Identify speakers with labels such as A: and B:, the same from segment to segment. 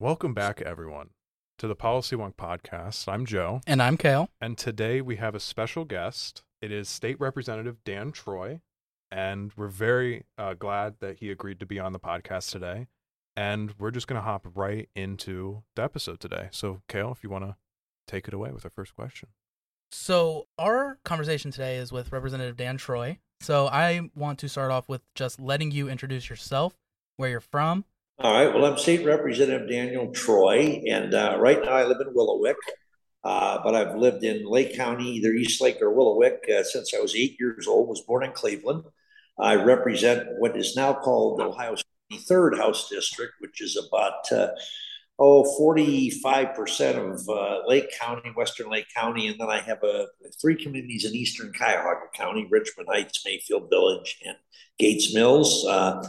A: Welcome back, everyone, to the Policy Wonk podcast. I'm Joe,
B: And I'm Cael.
A: and today we have a special guest. It is State Representative Dan Troy, and we're very uh, glad that he agreed to be on the podcast today. And we're just going to hop right into the episode today. So, Cael, if you want to take it away with our first question.
B: So, our conversation today is with Representative Dan Troy. So, I want to start off with just letting you introduce yourself, where you're from.
C: All right. Well, I'm State Representative Daniel Troy, and uh, right now I live in Willowick, uh, but I've lived in Lake County, either Eastlake or Willowick, uh, since I was eight years old. Was born in Cleveland. I represent what is now called Ohio's 23rd House District, which is about uh, oh 45 percent of uh, Lake County, Western Lake County, and then I have a three communities in Eastern Cuyahoga County: Richmond Heights, Mayfield Village, and Gates Mills. Uh,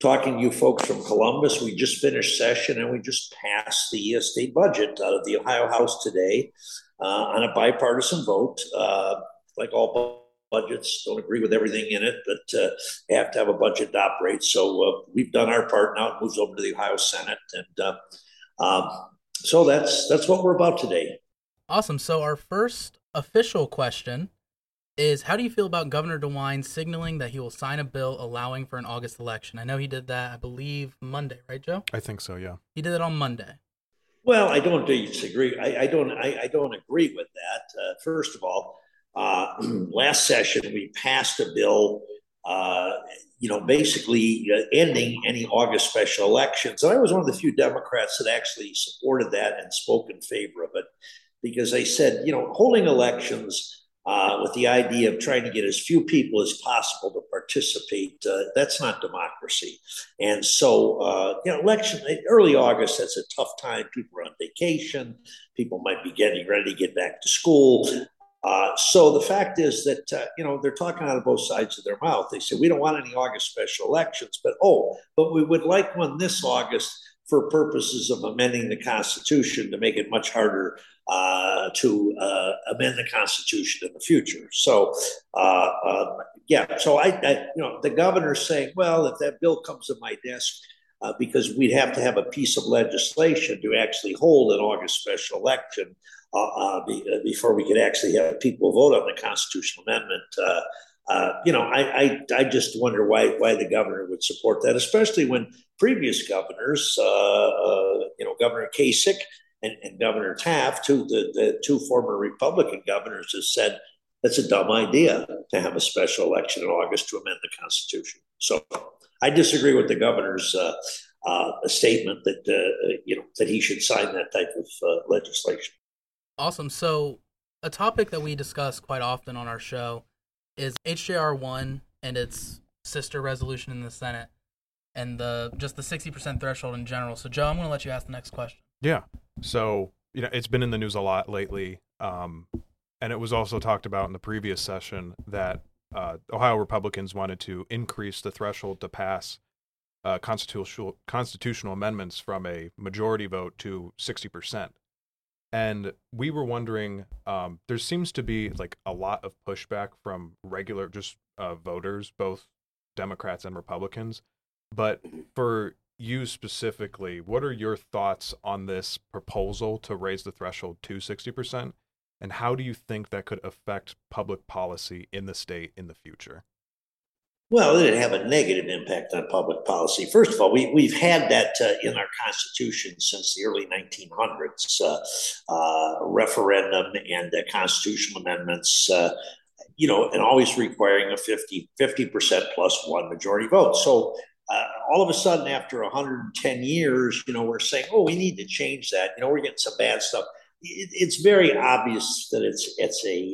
C: talking to you folks from Columbus. We just finished session and we just passed the state budget out of the Ohio House today uh, on a bipartisan vote. Uh, like all budgets, don't agree with everything in it, but uh, have to have a budget to operate. So uh, we've done our part. Now it moves over to the Ohio Senate, and uh, um, so that's that's what we're about today.
B: Awesome. So, our first official question is How do you feel about Governor DeWine signaling that he will sign a bill allowing for an August election? I know he did that, I believe, Monday, right, Joe?
A: I think so, yeah.
B: He did it on Monday.
C: Well, I don't disagree. I, I don't. I, I, don't agree with that. Uh, first of all, uh, last session we passed a bill, uh, you know, basically uh, ending any August special elections. And I was one of the few Democrats that actually supported that and spoke in favor of it, because I said, you know, holding elections uh, with the idea of trying to get as few people as possible to participate. Uh, that's not democracy. And so, uh, you know, election early August, that's a tough time. People are on vacation. People might be getting ready to get back to school. Uh, so the fact is that uh, you know they're talking out of both sides of their mouth. They say we don't want any August special elections, but oh, but we would like one this August for purposes of amending the Constitution to make it much harder uh, to uh, amend the Constitution in the future. So, uh, uh yeah, so I, I, you know, the governor's saying, well, if that bill comes to my desk, uh, because we'd have to have a piece of legislation to actually hold an August special election uh, be, before we could actually have people vote on the constitutional amendment. Uh, you know, I, I, I just wonder why why the governor would support that, especially when previous governors, uh, uh, you know, Governor Kasich and, and Governor Taft, two the, the two former Republican governors, have said that's a dumb idea to have a special election in August to amend the Constitution. So I disagree with the governor's uh, uh, statement that you know that he should sign that type of legislation.
B: Awesome. So a topic that we discuss quite often on our show is HJR one and its sister resolution in the Senate, and the just the sixty percent threshold in general. So, Joe, I'm going to let you ask the next question.
A: Yeah. So you know, it's been in the news a lot lately, um, and it was also talked about in the previous session that uh, Ohio Republicans wanted to increase the threshold to pass uh, constitutional constitutional amendments from a majority vote to sixty percent and we were wondering um, there seems to be like a lot of pushback from regular just uh, voters both democrats and republicans. But for you specifically what are your thoughts on this proposal to raise the threshold to 60% and how do you think that could affect public policy in the state in the future
C: well, it have a negative impact on public policy. First of all, we, we've had that uh, in our Constitution since the early 1900s uh, uh, referendum and constitutional amendments, uh, you know, and always requiring a 50, 50% plus one majority vote. So uh, all of a sudden, after 110 years, you know, we're saying, oh, we need to change that. You know, we're getting some bad stuff. It, it's very obvious that it's, it's a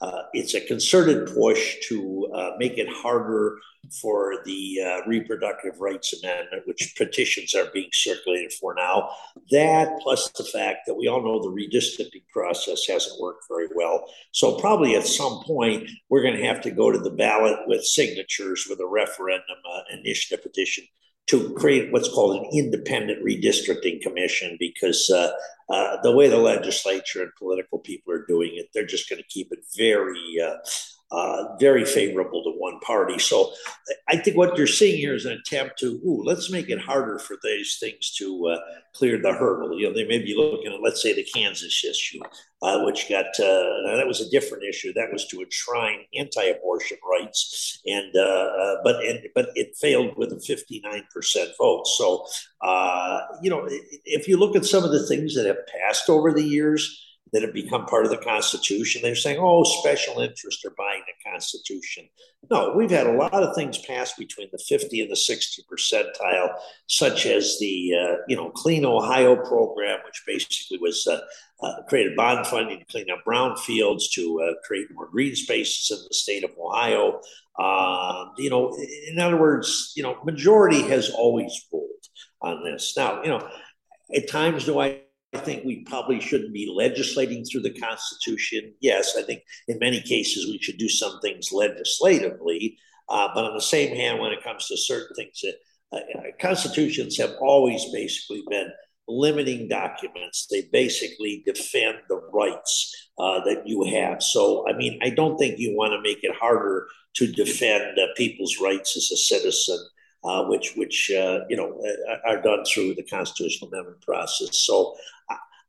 C: uh, it's a concerted push to uh, make it harder for the uh, reproductive rights amendment, which petitions are being circulated for now. That, plus the fact that we all know the redistricting process hasn't worked very well. So, probably at some point, we're going to have to go to the ballot with signatures with a referendum uh, initiative petition to create what's called an independent redistricting commission because uh, uh, the way the legislature and political people are doing it, they're just going to keep it very uh, very favorable to one party. So I think what you're seeing here is an attempt to, ooh, let's make it harder for these things to uh, clear the hurdle. You know, they may be looking at, let's say, the Kansas issue, uh, which got uh, that was a different issue. That was to enshrine anti-abortion rights, and uh, uh, but and but it failed with a 59 percent vote. So you know, if you look at some of the things that have passed over the years that have become part of the Constitution. They're saying, oh, special interests are buying the Constitution. No, we've had a lot of things pass between the 50 and the 60 percentile, such as the uh, you know Clean Ohio program, which basically was uh, uh, created bond funding to clean up brownfields to uh, create more green spaces in the state of Ohio. Um, you know, in other words, you know, majority has always ruled on this. Now, you know, at times do I I think we probably shouldn't be legislating through the Constitution. Yes, I think in many cases we should do some things legislatively. Uh, but on the same hand, when it comes to certain things, uh, uh, constitutions have always basically been limiting documents. They basically defend the rights uh, that you have. So, I mean, I don't think you want to make it harder to defend uh, people's rights as a citizen uh, which which uh, you know uh, are done through the constitutional amendment process. So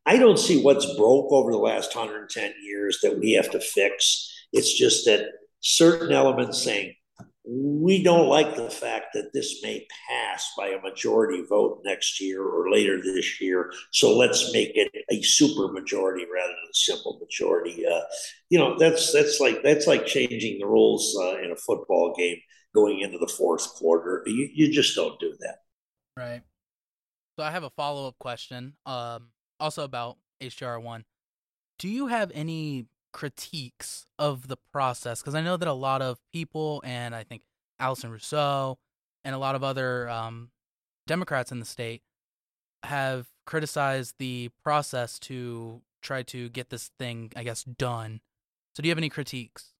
C: I don't see what's broke over the last 110 years that we have to fix. It's just that certain elements saying we don't like the fact that this may pass by a majority vote next year or later this year. So let's make it a super majority rather than a simple majority. Uh, you know, that's that's like that's like changing the rules uh, in a football game going into the fourth quarter. You, you just don't do that.
B: Right. So I have a follow up question, um, also about HJR one. Do you have any critiques of the process? Because I know that a lot of people, and I think Allison Russo and a lot of other um, Democrats in the state, have criticized the process to try to get this thing, I guess, done. So, do you have any critiques?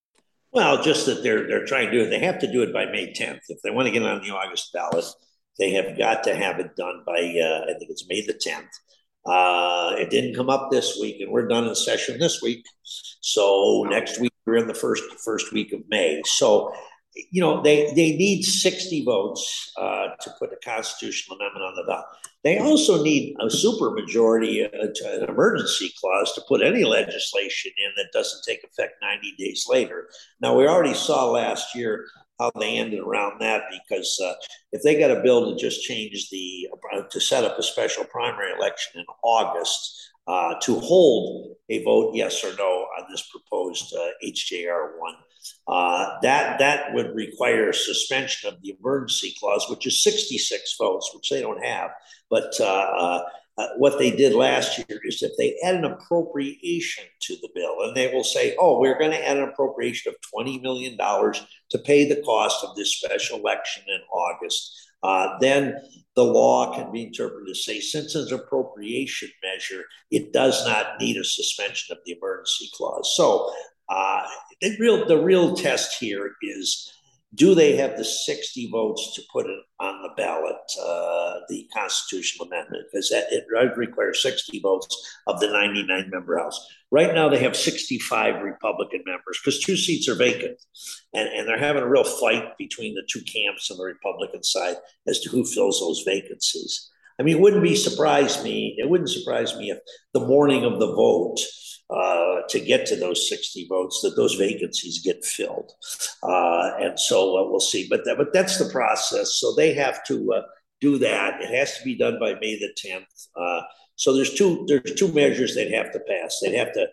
C: Well, just that they're they're trying to do it. They have to do it by May 10th. If they want to get on the August ballot, they have got to have it done by uh, I think it's May the 10th. Uh, it didn't come up this week, and we're done in session this week. So next week we're in the first first week of May. So you know, they, they need 60 votes uh, to put a constitutional amendment on the ballot. They also need a supermajority, uh, an emergency clause to put any legislation in that doesn't take effect 90 days later. Now, we already saw last year how they ended around that because uh, if they got a bill to just change the, uh, to set up a special primary election in August, uh, to hold a vote yes or no on this proposed uh, HJR 1 uh, that that would require suspension of the emergency clause, which is 66 votes, which they don't have. But uh, uh, uh, what they did last year is if they add an appropriation to the bill, and they will say, "Oh, we're going to add an appropriation of 20 million dollars to pay the cost of this special election in August." Uh, then the law can be interpreted to say, since it's an appropriation measure, it does not need a suspension of the emergency clause. So uh, the real the real test here is do they have the 60 votes to put it on the ballot, uh, the constitutional amendment? Because that it requires 60 votes of the 99 member House. Right now, they have 65 Republican members because two seats are vacant. And, and they're having a real fight between the two camps on the Republican side as to who fills those vacancies. I mean, it wouldn't be surprise me. It wouldn't surprise me if the morning of the vote, uh, to get to those 60 votes that those vacancies get filled. Uh, and so uh, we'll see. But, that, but that's the process. So they have to uh, do that. It has to be done by May the 10th. Uh, so there's two there's two measures they'd have to pass. They'd have to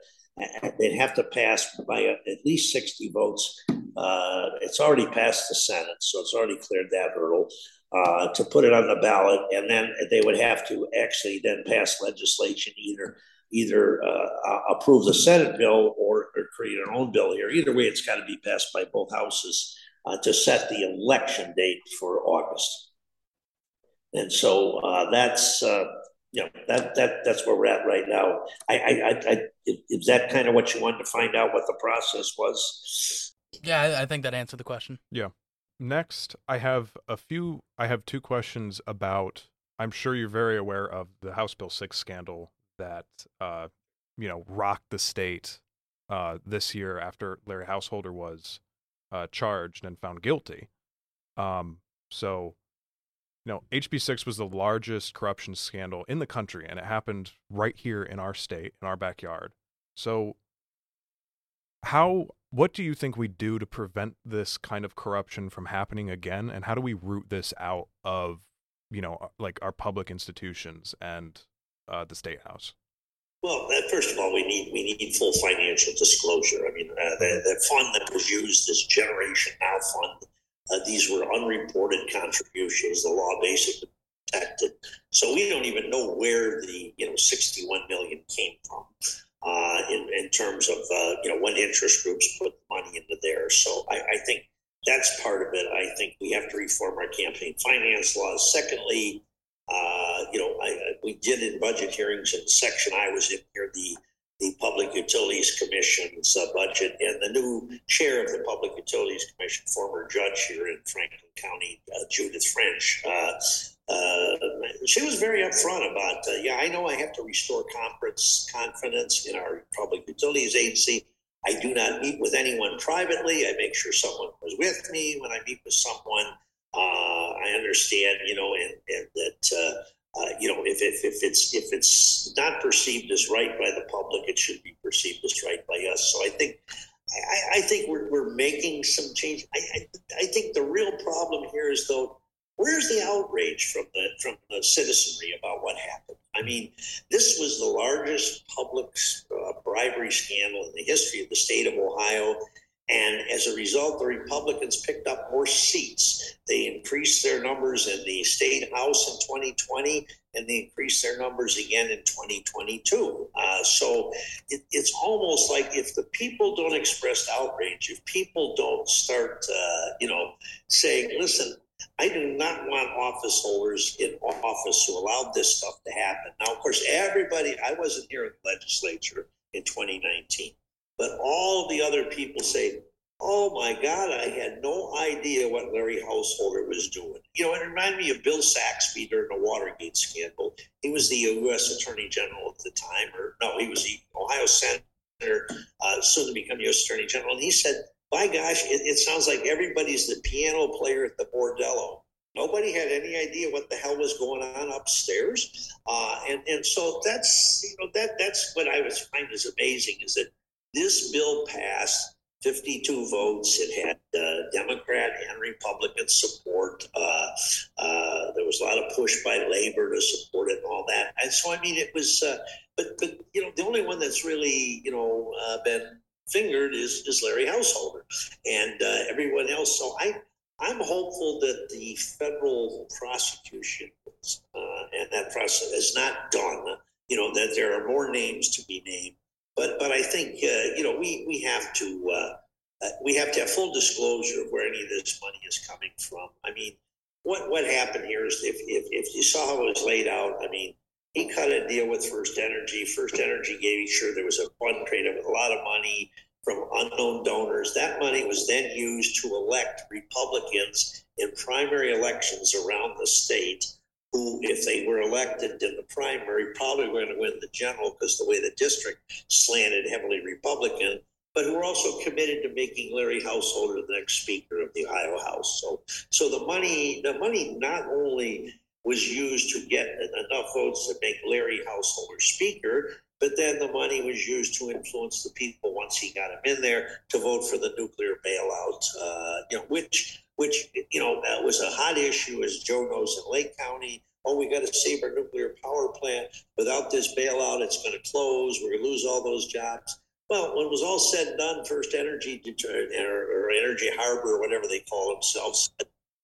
C: they'd have to pass by at least 60 votes. Uh, it's already passed the Senate, so it's already cleared that hurdle. To put it on the ballot, and then they would have to actually then pass legislation either either uh, approve the Senate bill or, or, create our own bill here. Either way, it's got to be passed by both houses uh, to set the election date for August. And so uh, that's uh, you know that that that's where we're at right now. I, I, I, is that kind of what you wanted to find out what the process was?
B: Yeah, I think that answered the question.
A: Yeah. Next, I have a few. I have two questions about. I'm sure you're very aware of the House Bill Six scandal that uh, you know rocked the state uh, this year after Larry Householder was uh, charged and found guilty. Um, so, you know, HB6 was the largest corruption scandal in the country, and it happened right here in our state, in our backyard. So, how what do you think we do to prevent this kind of corruption from happening again? And how do we root this out of you know uh, like our public institutions and uh, the state house?
C: Well uh, first of all we need we need full financial disclosure. I mean uh, the, the fund that was used is generation now fund uh, these were unreported contributions. The law basically protected. So we don't even know where the you know 61 million came from uh, in, in terms of uh, you know when interest groups put money into there. So I, I, think that's part of it. I think we have to reform our campaign finance laws. Secondly, uh, you know, I, we did in budget hearings in the section I was in here the the Public Utilities Commission's uh, budget and the new chair of the Public Utilities Commission, former judge here in Franklin County, uh, Judith French uh, uh, she was very upfront about, uh, yeah, I know I have to restore conference confidence in our public utilities agency. I do not meet with anyone privately. I make sure someone was with me when I meet with someone. Uh, I understand, you know, and, and that uh, uh, you know if, if, if it's if it's not perceived as right by the public, it should be perceived as right by us. So I think I, I think we're, we're making some change. I, I, I think the real problem here is though Where's the outrage from the from the citizenry about what happened? I mean, this was the largest public uh, bribery scandal in the history of the state of Ohio. And as a result, the Republicans picked up more seats. They increased their numbers in the state house in 2020, and they increased their numbers again in 2022. Uh, so it, it's almost like if the people don't express outrage, if people don't start, uh, you know, saying, "Listen, I do not want office holders in office who allowed this stuff to happen. Now, of course, everybody, I wasn't here in the legislature in 2019, but all the other people say, oh my God, I had no idea what Larry Householder was doing. You know, it reminded me of Bill Saxbe during the Watergate scandal. He was the U.S. Attorney General at the time, or no, he was the Ohio Senator, uh, soon to become U.S. Attorney General. And he said, by gosh, it, it sounds like everybody's the piano player at the bordello. Nobody had any idea what the hell was going on upstairs, uh, and and so that's you know that that's what I was find is amazing is that this bill passed 52 votes. It had uh, Democrat and Republican support. Uh, uh, there was a lot of push by labor to support it and all that. And so, I mean, it was, uh, but, but, you know, the only one that's really, you know, uh, been fingered is, is Larry Householder and uh, everyone else. So I, I'm hopeful that the federal prosecution uh, and that process is not done. You know that there are more names to be named, but but I think uh, you know we we have to uh, uh, we have to have full disclosure of where any of this money is coming from. I mean, what what happened here is if if, if you saw how it was laid out, I mean, he cut a deal with First Energy. First Energy gave sure there was a fund created with a lot of money from unknown donors. That money was then used to elect Republicans in primary elections around the state, who, if they were elected in the primary, probably were going to win the general because the way the district slanted heavily Republican, but who were also committed to making Larry Householder the next Speaker of the Ohio House. So, so the money, the money not only was used to get enough votes to make Larry Householder Speaker. But then the money was used to influence the people once he got him in there to vote for the nuclear bailout, uh, you know, which which you know was a hot issue, as Joe knows in Lake County. Oh, we got to save our nuclear power plant. Without this bailout, it's going to close. We're going to lose all those jobs. Well, when it was all said and done, First Energy or, Energy Harbor, or whatever they call themselves,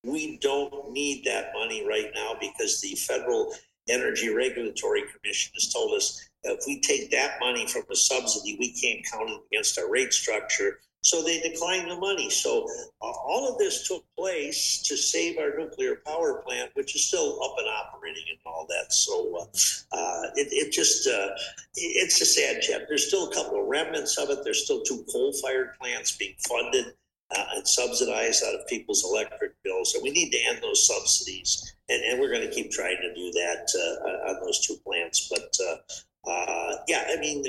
C: we don't need that money right now because the Federal Energy Regulatory Commission has told us if we take that money from the subsidy, we can't count it against our rate structure. So they declined the money. So uh, all of this took place to save our nuclear power plant, which is still up and operating and all that. So uh, uh, it, it, just uh, it's a sad chapter. There's still a couple of remnants of it. There's still two coal-fired plants being funded uh, and subsidized out of people's electric bills. And we need to end those subsidies. And, and we're going to keep trying to do that uh, on those two plants. But uh, uh yeah, I mean,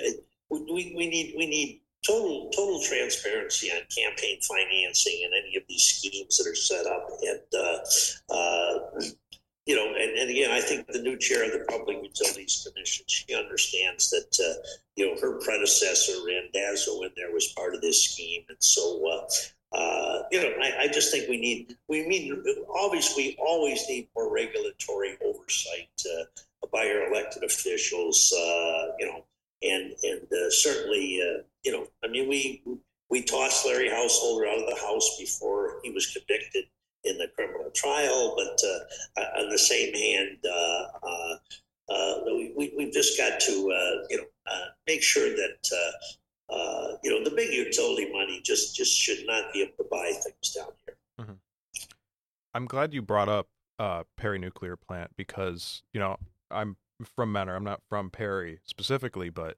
C: we, we need we need total total transparency on campaign financing and any of these schemes that are set up. And uh, you know, and, and again, I think the new chair of the Public Utilities Commission, she understands that uh, you know her predecessor Randazzo in there was part of this scheme, and so. Uh, uh, you know, I, I, just think we need we need obviously we always need more regulatory oversight uh, by our elected officials. Uh, you know, and and uh, certainly, uh, you know, I mean, we we tossed Larry Householder out of the House before he was convicted in the criminal trial, but uh, on the same hand, we, we we've just got to you know make sure that. You know the big utility money just just should not be able to buy things down here. Mm-hmm.
A: I'm glad you brought up Perry Nuclear Plant because you know I'm from Mentor. I'm not from Perry specifically, but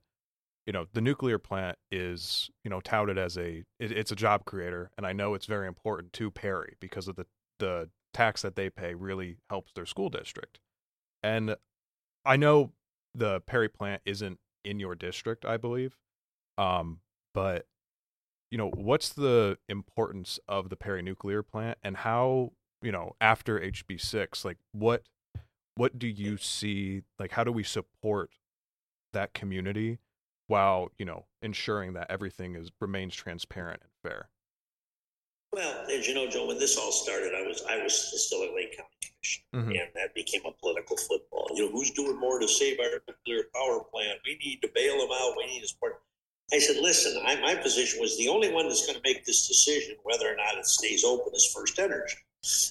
A: you know the nuclear plant is you know touted as a it, it's a job creator, and I know it's very important to Perry because of the the tax that they pay really helps their school district. And I know the Perry plant isn't in your district, I believe, um, but you know what's the importance of the Perry nuclear plant and how you know after HB six, like what what do you see like how do we support that community while you know ensuring that everything is remains transparent and fair?
C: Well as you know joe when this all started i was i was still at lake county commission mm-hmm. and that became a political football. You know who's doing more to save our nuclear power plant? We need to bail them out. We need to support i said listen I, my position was the only one that's going to make this decision whether or not it stays open is first energy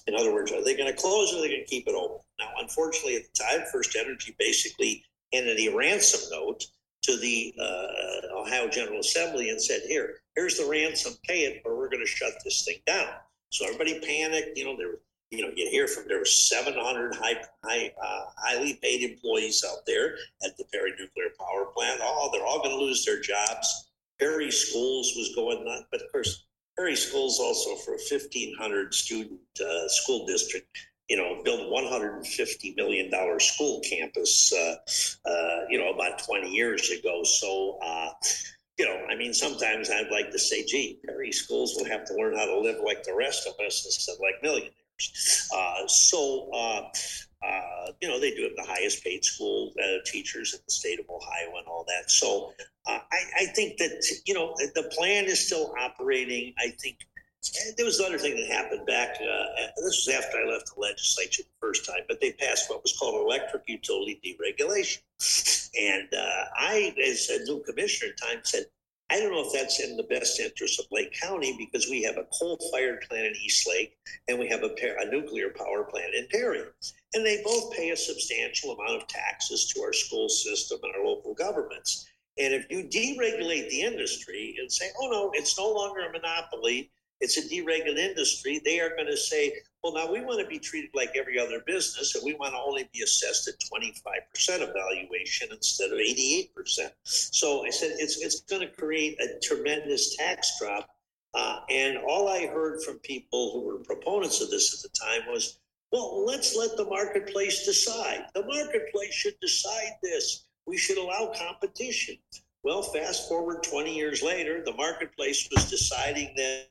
C: in other words, are they going to close or are they going to keep it open? Now, unfortunately, at the time, First Energy basically handed a ransom note to the uh, Ohio General Assembly and said, "Here, here's the ransom, pay it, or we're going to shut this thing down." So everybody panicked. You know, there, was you know, you hear from there were 700 high, high, uh, highly paid employees out there at the Perry Nuclear Power Plant. Oh, they're all going to lose their jobs. Perry Schools was going nuts, but of course, Perry Schools also for a 1,500 student uh, school district, you know, built a $150 million school campus, uh, uh, you know, about 20 years ago. So, uh, you know, I mean, sometimes I'd like to say, gee, Perry Schools will have to learn how to live like the rest of us instead of like millionaires. Uh, so, uh, uh, you know, they do have the highest paid school uh, teachers in the state of Ohio and all that. So uh, I, I, think that, you know, the plan is still operating. I think there was another thing that happened back. Uh, this was after I left the legislature the first time, but they passed what was called electric utility deregulation. And uh, I, as a new commissioner at the time, said, I don't know if that's in the best interest of Lake County because we have a coal fired plant in Eastlake and we have a, a, nuclear power plant in Perry. And they both pay a substantial amount of taxes to our school system and our local governments. And if you deregulate the industry and say, oh no, it's no longer a monopoly, it's a deregulated industry, they are going to say, well, now we want to be treated like every other business, and we want to only be assessed at 25% of valuation instead of 88%. So I said it's, it's going to create a tremendous tax drop. Uh, and all I heard from people who were proponents of this at the time was, well, let's let the marketplace decide. The marketplace should decide this. We should allow competition. Well, fast forward 20 years later, the marketplace was deciding that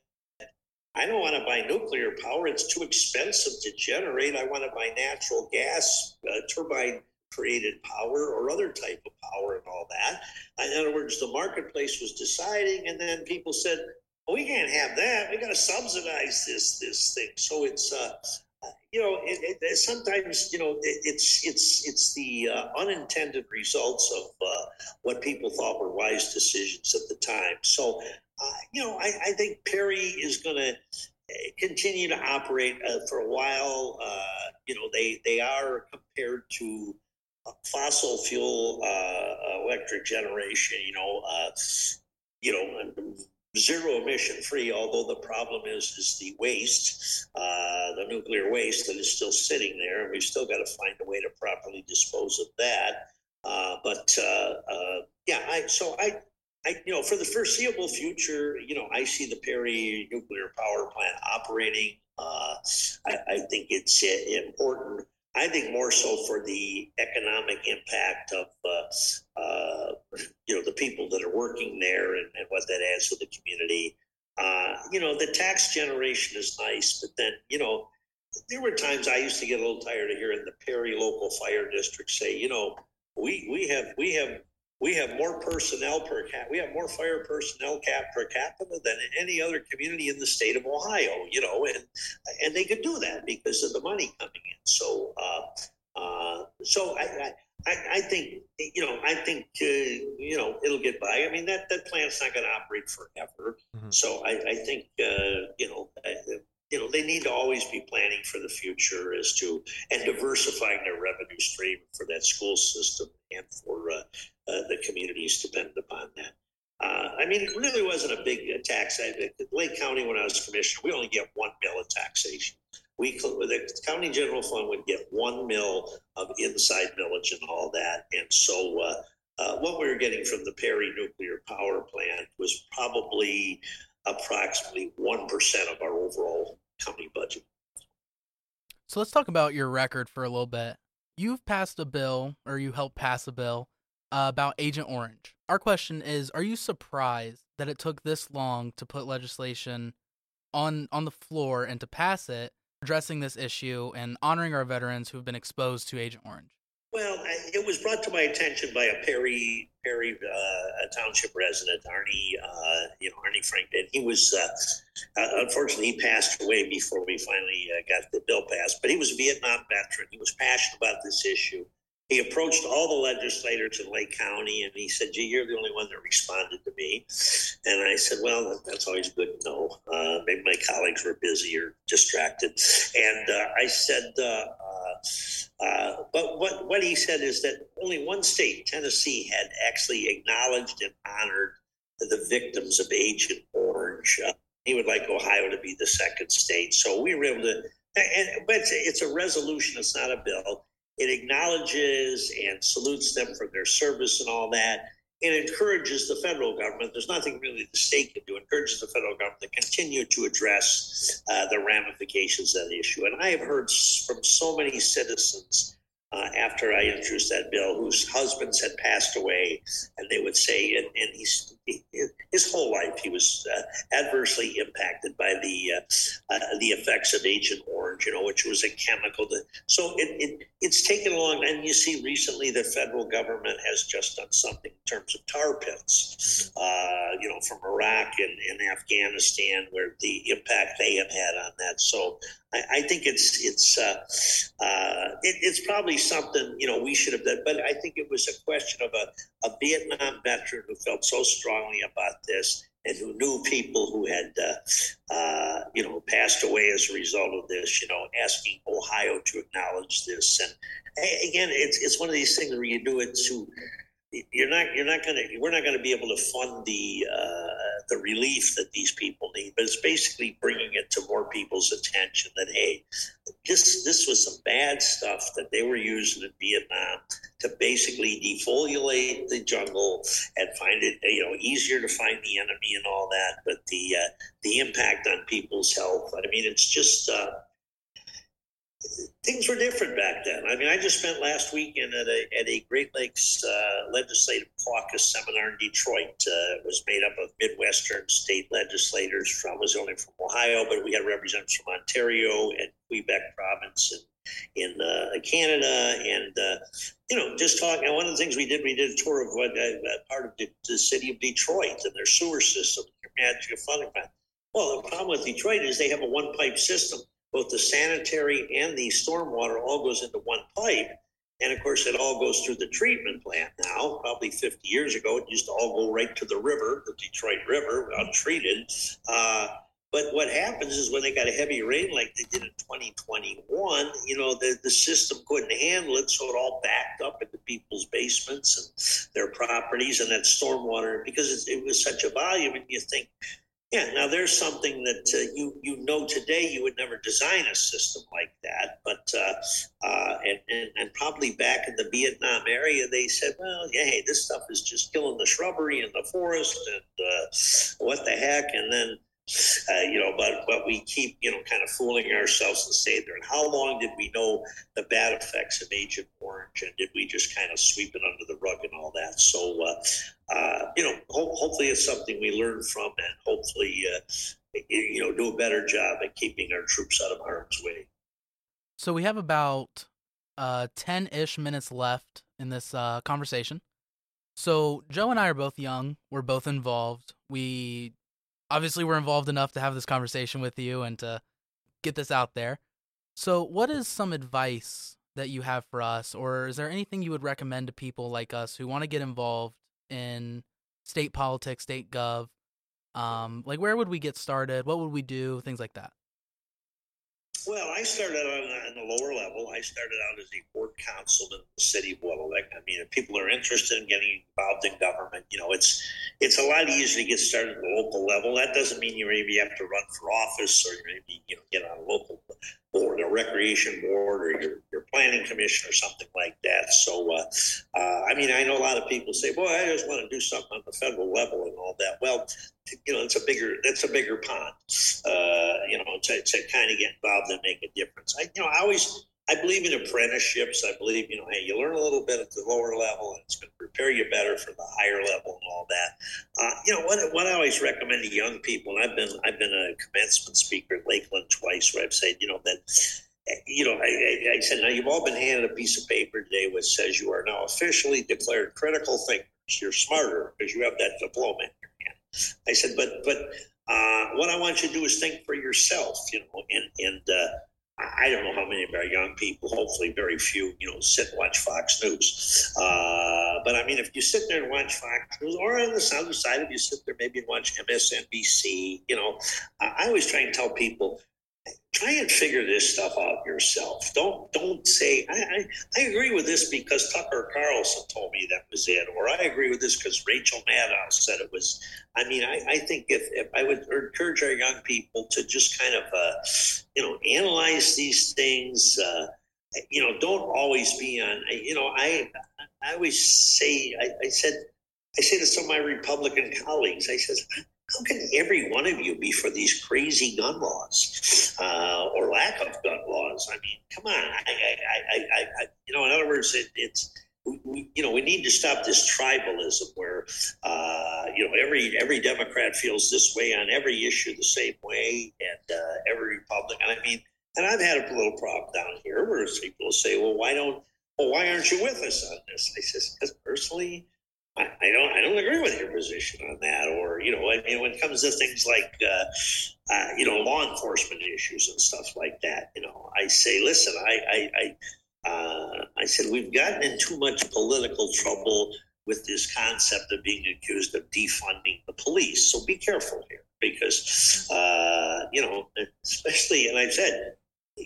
C: I don't want to buy nuclear power. It's too expensive to generate. I want to buy natural gas, uh, turbine created power, or other type of power and all that. In other words, the marketplace was deciding, and then people said, well, we can't have that. We got to subsidize this this thing. So it's uh, you know, it, it, sometimes you know it, it's it's it's the uh, unintended results of uh, what people thought were wise decisions at the time. So uh, you know, I, I, think Perry is going to eh, continue to operate uh, for a while. Uh, you know, they they are compared to fossil fuel uh, electric generation. You know, you know, zero emission free. Although the problem is is the waste, uh, the nuclear waste that is still sitting there, and we've still got to find a way to properly dispose of that. but yeah, I so I I, you know, for the foreseeable future, you know, I see the Perry nuclear power plant operating. Uh, I, I, think it's uh, important I think more so for the economic impact of, uh, uh, you know, the people that are working there and, and what that adds to the community. Uh, you know, the tax generation is nice, but then, you know, there were times I used to get a little tired of hearing the Perry local fire district say, you know, we we have we have we have more personnel per cap. We have more fire personnel cap per capita than any other community in the state of Ohio. You know, and and they could do that because of the money coming in. So, uh, uh, so I, I I think you know I think uh, you know it'll get by. I mean that that plant's not going to operate forever. Mm-hmm. So I, I think uh, you know you know they need to always be planning for the future as to and diversifying their revenue stream for that school system and for uh, uh, the communities dependent upon that. Uh, I mean, it really wasn't a big tax. I, Lake County, when I was commissioner, we only get one mill of taxation. We the county general fund would get one mill of inside millage and all that, and so. Uh, uh, what we were getting from the Perry nuclear power plant was probably approximately 1% of our overall county budget.
B: So let's talk about your record for a little bit. You've passed a bill, or you helped pass a bill, uh, about Agent Orange. Our question is Are you surprised that it took this long to put legislation on, on the floor and to pass it, addressing this issue and honoring our veterans who have been exposed to Agent Orange?
C: Well, it was brought to my attention by a Perry Perry uh, a township resident, Arnie, uh, you know Arnie Franklin. He was uh, uh, unfortunately he passed away before we finally uh, got the bill passed. But he was a Vietnam veteran. He was passionate about this issue. He approached all the legislators in Lake County and he said, "Gee, you're the only one that responded to me." And I said, "Well, that's always good to know. Uh, maybe my colleagues were busy or distracted." And I said uh, but what, what he said is that only one state, Tennessee, had actually acknowledged and honored the victims of Agent Orange. Uh, he would like Ohio to be the second state. So we were able to, and, but it's, it's a resolution, it's not a bill. It acknowledges and salutes them for their service and all that It encourages the federal government. There's nothing really the state can do. Encourages the federal government to continue to address uh, the ramifications of the issue. And I have heard from so many citizens uh, after I introduced that bill, whose husbands had passed away, and they would say, and, and he's he, his whole life he was uh, adversely impacted by the uh, uh, the effects of Agent Orange, you know, which was a chemical. That, so it, it it's taken a long, and you see recently the federal government has just done something in terms of tar pits, uh, you know, from Iraq and, and Afghanistan, where the impact they have had on that. So I, I think it's it's uh, uh, it, it's probably something you know we should have done, but I think it was a question of a, a Vietnam veteran who felt so strongly about this and who knew people who had uh, uh, you know passed away as a result of this. You know, asking Ohio to acknowledge this, and again, it's it's one of these things where you do it to you're not you're not going to we're not going to be able to fund the uh, the relief that these people need but it's basically bringing it to more people's attention that hey this this was some bad stuff that they were using in Vietnam to basically defoliate the jungle and find it you know easier to find the enemy and all that but the uh, the impact on people's health. I mean it's just uh, things were different back then. I mean, I just spent last weekend at a, at a Great Lakes uh, Legislative Caucus seminar in Detroit. Uh, it was made up of Midwestern state legislators from, was only from Ohio, but we had representatives from Ontario and Quebec province and in uh, Canada, and uh, you know, just talking. One of the things we did, we did a tour of what uh, part of the, the, city of Detroit and their sewer system, their magic funding. Well, the problem with Detroit is they have a one pipe system both the sanitary and the stormwater all goes into one pipe. And of course, it all goes through the treatment plant now. Probably 50 years ago, it used to all go right to the river, the Detroit River, untreated. Uh, but what happens is when they got a heavy rain like they did in 2021, you know, the, the system couldn't handle it. So it all backed up into people's basements and their properties and that stormwater because it, it was such a volume. And you think, yeah, now there's something that uh, you you know today you would never design a system like that, but uh, uh, and, and, and probably back in the Vietnam area they said, well, yeah, hey, this stuff is just killing the shrubbery and the forest, and uh, what the heck? And then Uh, you know, but but we keep you know kind of fooling ourselves and stay there. And how long did we know the bad effects of Agent Orange, and did we just kind of sweep it under the rug and all that? So, uh, uh, you know, ho- hopefully it's something we learn from, and hopefully, uh, you know, do a better job at keeping our troops out of harm's way.
B: So we have about uh 10-ish minutes left in this uh conversation. So Joe and I are both young. We're both involved. We obviously we're involved enough to have this conversation with you and to get this out there. So what is some advice that you have for us or is there anything you would recommend to people like us who want to get involved in state politics, state gov? Um like where would we get started? What would we do? Things like that.
C: Well, I started on, on the lower level. I started out as a board councilman in the city of Willowick. I mean, if people are interested in getting involved in government, you know, it's it's a lot easier to get started at the local level. That doesn't mean you maybe have to run for office or maybe you know get on a local board, a recreation board, or your, your planning commission or something like that. So, uh, uh, I mean, I know a lot of people say, "Boy, I just want to do something on the federal level and all that." Well, you know, it's a bigger it's a bigger pond. Uh, you know, to, to kind of get involved and make a difference. I, you know, I always I believe in apprenticeships. I believe, you know, hey, you learn a little bit at the lower level, and it's going to prepare you better for the higher level and all that. Uh, you know, what, what I always recommend to young people, and I've been I've been a commencement speaker at Lakeland twice, where I've said, you know, that you know, I, I, I, said, now you've all been handed a piece of paper today which says you are now officially declared critical thinkers. You're smarter because you have that diploma in your hand. I said, but but uh, what I want you to do is think for yourself, you know, and and uh, I don't know how many of our young people, hopefully very few, you know, sit and watch Fox News. Uh, but I mean, if you sit there and watch Fox News, or on the other side, if you sit there maybe and watch MSNBC, you know, I always try and tell people, try and figure this stuff out yourself. Don't don't say I, I, I, agree with this because Tucker Carlson told me that was it, or I agree with this because Rachel Maddow said it was. I mean, I, I think if, if I would encourage our young people to just kind of uh, you know analyze these things. Uh, you know, don't always be on. You know, I I always say I, I said I say to some of my Republican colleagues, I says how can every one of you be for these crazy gun laws uh, or lack of gun laws? I mean, come on. I, I, I, I you know, in other words, it, it's we, you know, we need to stop this tribalism where, uh, you know, every every Democrat feels this way on every issue the same way, and uh, every Republican. I mean, and I've had a little problem down here where people say, "Well, why don't, well, why aren't you with us on this?" I says, "Because personally, I, I, don't I don't agree with your position on that. Or you know, I mean, when it comes to things like uh, uh, you know law enforcement issues and stuff like that, you know, I say, listen, I I I, uh, I said we've gotten in too much political trouble with this concept of being accused of defunding the police. So be careful here because uh, you know, especially and I've said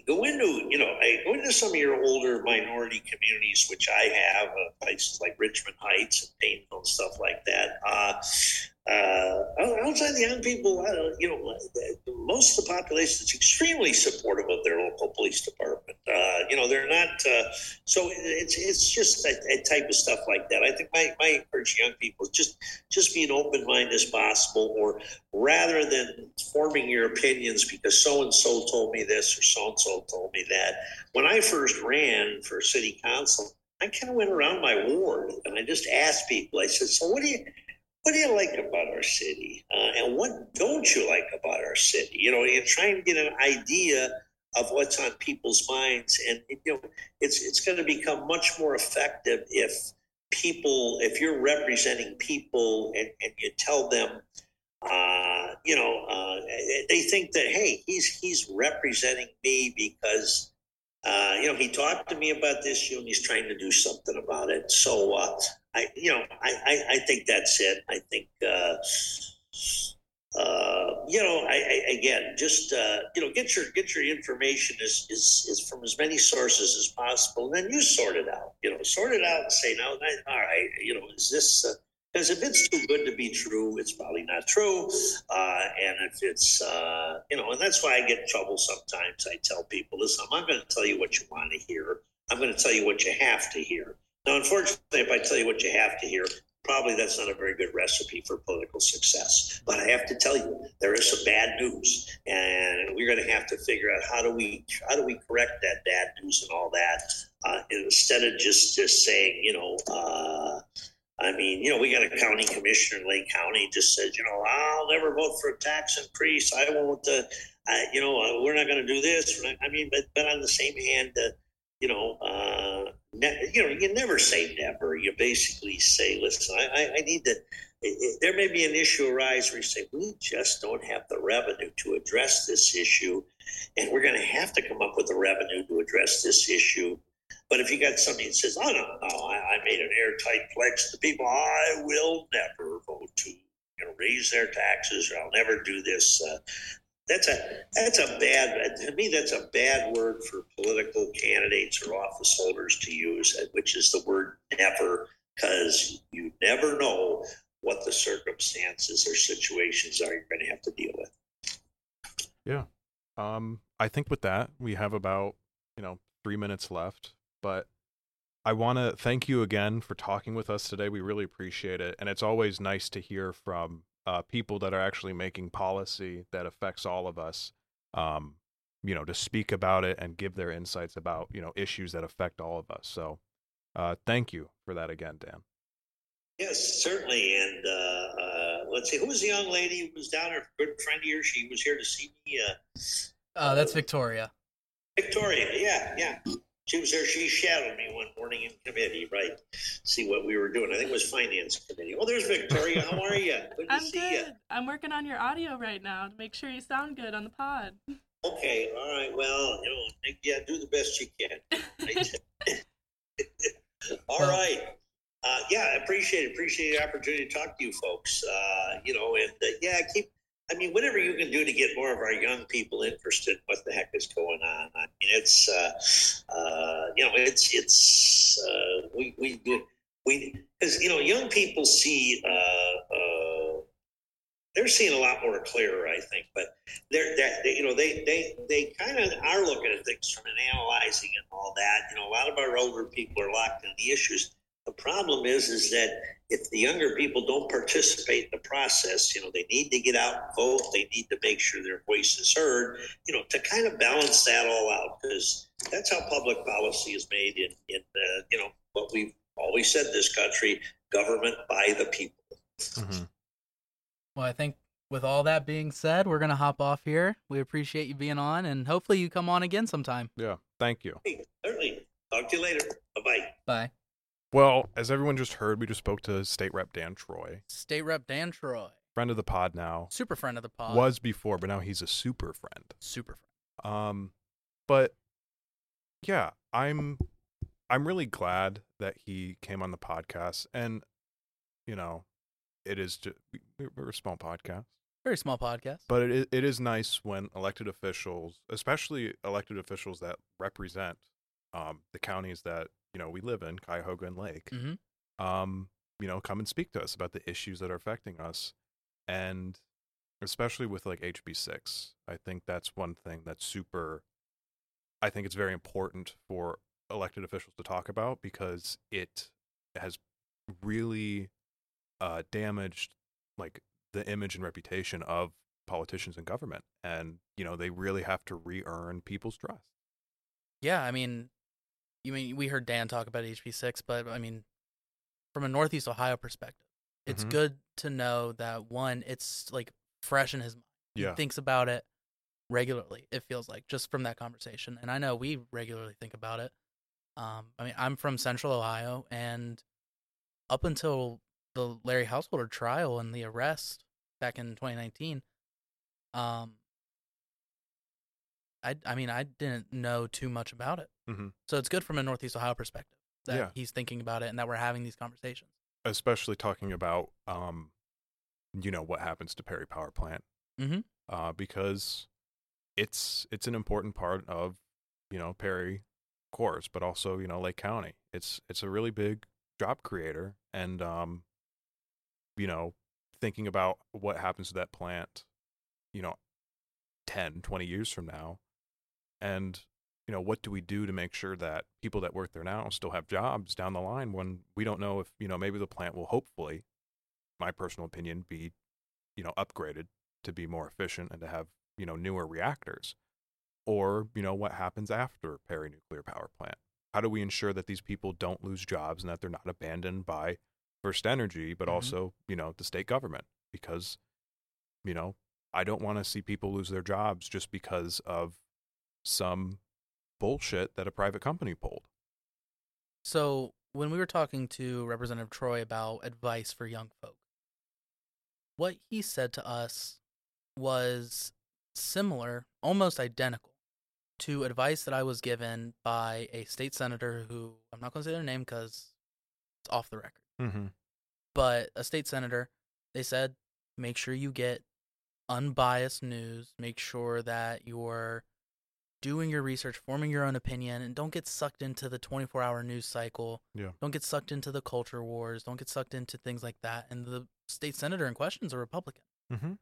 C: go into you know I go into some of your older minority communities which i have uh, places like richmond heights and Painesville and stuff like that uh, uh, outside the young people, uh, you know, most of the population is extremely supportive of their local police department. Uh, you know, they're not. Uh, so it's it's just a, a, type of stuff like that. I think my my encourage young people just just be an open mind as possible, or rather than forming your opinions because so and so told me this or so and so told me that. When I first ran for city council, I kind of went around my ward and I just asked people. I said, "So what do you?" What do you like about our city? Uh, and what don't you like about our city? You know, you try and get an idea of what's on people's minds. And, you know, it's, it's going to become much more effective if people, if you're representing people and, and you tell them, uh, you know, uh, they think that, hey, he's, he's representing me because uh, you know, he talked to me about this issue and he's trying to do something about it. So, uh, I, you know, I, I, I, think that's it. I think, uh, uh you know, I, I again, just uh, you know, get your get your information is, is is from as many sources as possible, and then you sort it out. You know, sort it out and say, no, all right, you know, is this because if it's too good to be true, it's probably not true. Uh, and if it's, uh, you know, and that's why I get in trouble sometimes. I tell people, listen, I'm not going to tell you what you want to hear. I'm going to tell you what you have to hear. Now, unfortunately, if I tell you what you have to hear, probably that's not a very good recipe for political success. But I have to tell you, there is some bad news, and we're going to have to figure out how do we how do we correct that bad news and all that uh, instead of just just saying, you know. Uh, I mean, you know, we got a county commissioner in Lake County just said, you know, I'll never vote for a tax increase. I won't, uh, I, you know, uh, we're not going to do this. I mean, but, but on the same hand, uh, you know, uh, ne- you know, you never say never. You basically say, listen, I, I, I need to. It, it, there may be an issue arise where you say we just don't have the revenue to address this issue, and we're going to have to come up with the revenue to address this issue. But if you got somebody that says, "Oh no, no, I, I made an airtight pledge to people, I will never vote to you know raise their taxes, or I'll never do this," uh, that's a that's a bad to me. That's a bad word for political candidates or office holders to use, which is the word "never," because you never know what the circumstances or situations are you're going to have to deal with.
A: Yeah, um, I think with that we have about you know three minutes left, but I want to thank you again for talking with us today. We really appreciate it, and it's always nice to hear from uh, people that are actually making policy that affects all of us um, you know to speak about it and give their insights about you know issues that affect all of us. So uh, thank you for that again dan.
C: Yes certainly. And uh, uh let's see who was the young lady who was down there good friend of yours? She was here to see me uh,
B: uh, that's victoria.
C: Victoria yeah yeah she was there. She shadowed me one morning in committee, right? See what we were doing. I think it was finance committee. Oh, there's Victoria. How are you?
D: Good to I'm see good. you. I'm working on your audio right now to make sure you sound good on the pod.
C: Okay. All right. Well, you know, yeah, do the best you can. All right. Uh, yeah, I appreciate it. Appreciate the opportunity to talk to you folks. Uh, you know, and uh, yeah, keep I mean, whatever you can do to get more of our young people interested, what the heck is going on? I mean, it's uh, uh, you know, it's it's uh, we we we because you know, young people see uh, uh, they're seeing a lot more clearer, I think, but they're that they, you know they they they kind of are looking at things from an analyzing and all that. You know, a lot of our older people are locked in the issues. The problem is, is that if the younger people don't participate in the process, you know, they need to get out and vote. They need to make sure their voice is heard, you know, to kind of balance that all out because that's how public policy is made in, in uh, you know, what we've always said this country, government by the people.
B: Mm-hmm. Well, I think with all that being said, we're going to hop off here. We appreciate you being on and hopefully you come on again sometime.
A: Yeah. Thank you.
C: Hey, certainly. Talk to you later. Bye-bye.
B: Bye.
A: Well, as everyone just heard, we just spoke to State Rep Dan Troy.
B: State Rep Dan Troy.
A: Friend of the pod now.
B: Super friend of the pod.
A: Was before, but now he's a super friend.
B: Super
A: friend. Um, but yeah, I'm I'm really glad that he came on the podcast, and you know, it is just we're a small podcast,
B: very small podcast,
A: but it is, it is nice when elected officials, especially elected officials that represent um, the counties that you know we live in Cuyahoga and Lake,
B: mm-hmm.
A: um, you know, come and speak to us about the issues that are affecting us, and especially with like HB six, I think that's one thing that's super. I think it's very important for elected officials to talk about because it has really uh, damaged like the image and reputation of politicians and government and you know they really have to re-earn people's trust
B: yeah i mean you mean we heard Dan talk about HB6, but I mean, from a Northeast Ohio perspective, it's mm-hmm. good to know that one, it's like fresh in his mind.
A: Yeah.
B: He thinks about it regularly. It feels like just from that conversation, and I know we regularly think about it. Um, I mean, I'm from Central Ohio, and up until the Larry Householder trial and the arrest back in 2019, um, I I mean, I didn't know too much about it.
A: Mm-hmm.
B: So it's good from a Northeast Ohio perspective that yeah. he's thinking about it and that we're having these conversations.
A: Especially talking about, um, you know, what happens to Perry Power Plant,
B: mm-hmm.
A: uh, because it's it's an important part of you know Perry, of course, but also you know Lake County. It's it's a really big job creator, and um, you know, thinking about what happens to that plant, you know, 10, 20 years from now, and you know, what do we do to make sure that people that work there now still have jobs down the line when we don't know if, you know, maybe the plant will hopefully, my personal opinion, be, you know, upgraded to be more efficient and to have, you know, newer reactors? Or, you know, what happens after Perry Nuclear Power Plant? How do we ensure that these people don't lose jobs and that they're not abandoned by FirstEnergy, but
B: Mhm.
A: also, you know, the state government? Because, you know, I don't want to see people lose their jobs just because of some bullshit that a private company pulled.
B: So when we were talking to Representative Troy about advice for young folk, what he said to us was similar, almost identical, to advice that I was given by a state senator who I'm not going to say their name because it's off the record,
A: Mm-hmm.
B: but a state senator. They said, make sure you get unbiased news. Make sure that you're doing your research, forming your own opinion, and don't get sucked into the 24 hour news cycle.
A: Yeah.
B: Don't get sucked into the culture wars. Don't get sucked into things like that. And the state senator in question is a Republican.
A: Mm-hmm.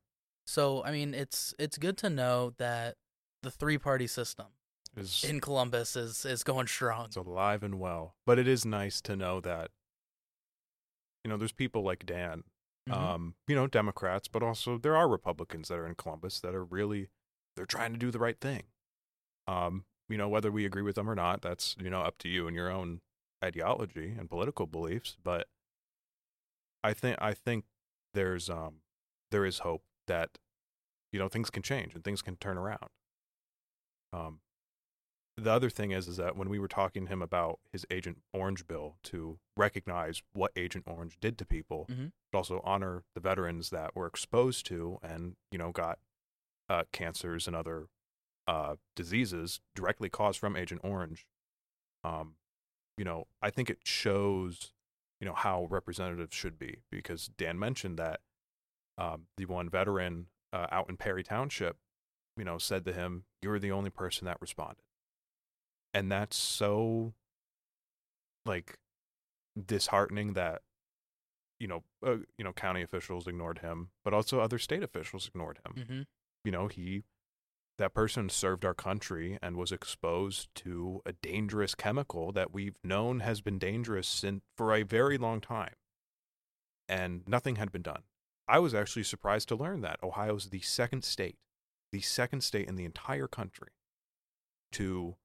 B: So, I mean, it's it's good to know that the three party system
A: Is
B: in Columbus is is going strong.
A: it's alive and well. But it is nice to know that, you know, there's people like Dan,
B: Mhm.
A: um, you know, Democrats, but also there are Republicans that are in Columbus that are really they're trying to do the right thing. Um, you know, whether we agree with them or not, that's you know up to you and your own ideology and political beliefs. But I think I think there's um there is hope that you know things can change and things can turn around. Um, the other thing is is that when we were talking to him about his Agent Orange bill to recognize what Agent Orange did to people,
B: Mhm.
A: but also honor the veterans that were exposed to and you know got uh, cancers and other uh, diseases directly caused from Agent Orange. Um, you know, I think it shows you know how representatives should be because Dan mentioned that um, the one veteran uh, out in Perry Township, you know, said to him, "You're the only person that responded," and that's so like disheartening that you know uh, you know county officials ignored him, but also other state officials ignored him.
B: hmm
A: You know, he that person served our country and was exposed to a dangerous chemical that we've known has been dangerous sin for a very long time, and nothing had been done. I was actually surprised to learn that Ohio is the second state, the second state in the entire country to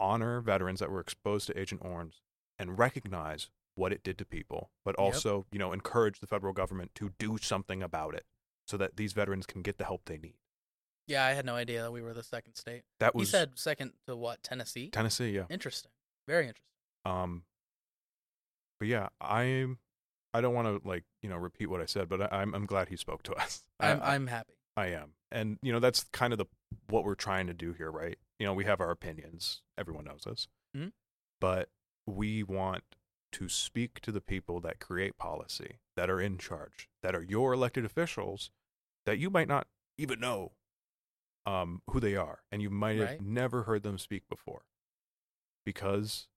A: honor veterans that were exposed to Agent Orange and recognize what it did to people, but
B: Yep.
A: also, you know, encourage the federal government to do something about it so that these veterans can get the help they need.
B: Yeah, I had no idea that we were the second state.
A: That was He
B: said second to what? Tennessee.
A: Tennessee, yeah.
B: Interesting. Very interesting.
A: Um, but yeah, I'm. I don't want to like you know repeat what I said, but I, I'm I'm glad he spoke to us.
B: I'm
A: I,
B: I'm happy.
A: I am, and you know that's kind of the what we're trying to do here, right? You know, we have our opinions. Everyone knows this,
B: Mhm.
A: but we want to speak to the people that create policy, that are in charge, that are your elected officials, that you might not even know um, who they are, and you might have
B: Right.
A: never heard them speak before, because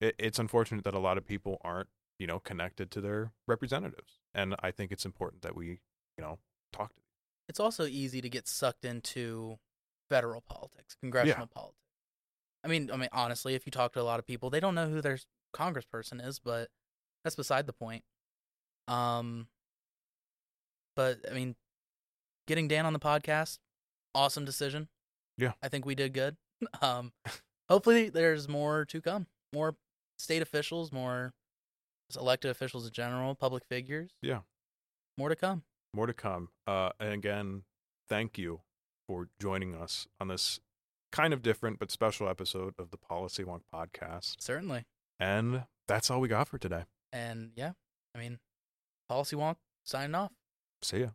A: it, it's unfortunate that a lot of people aren't, you know, connected to their representatives, and I think it's important that we, you know, talk to them.
B: It's also easy to get sucked into federal politics, congressional politics. I mean, I mean, honestly, if you talk to a lot of people, they don't know who their congressperson is, but that's beside the point. Um, but I mean, getting Dan on the podcast, awesome decision.
A: Yeah.
B: I think we did good. Um, hopefully there's more to come, more state officials, more elected officials in general, public figures.
A: Yeah.
B: More to come.
A: more to come. Uh, and again, thank you for joining us on this kind of different but special episode of the Policy Wonk podcast.
B: Certainly.
A: And that's all we got for today.
B: And yeah, I mean, Policy Wonk signing off.
A: See ya.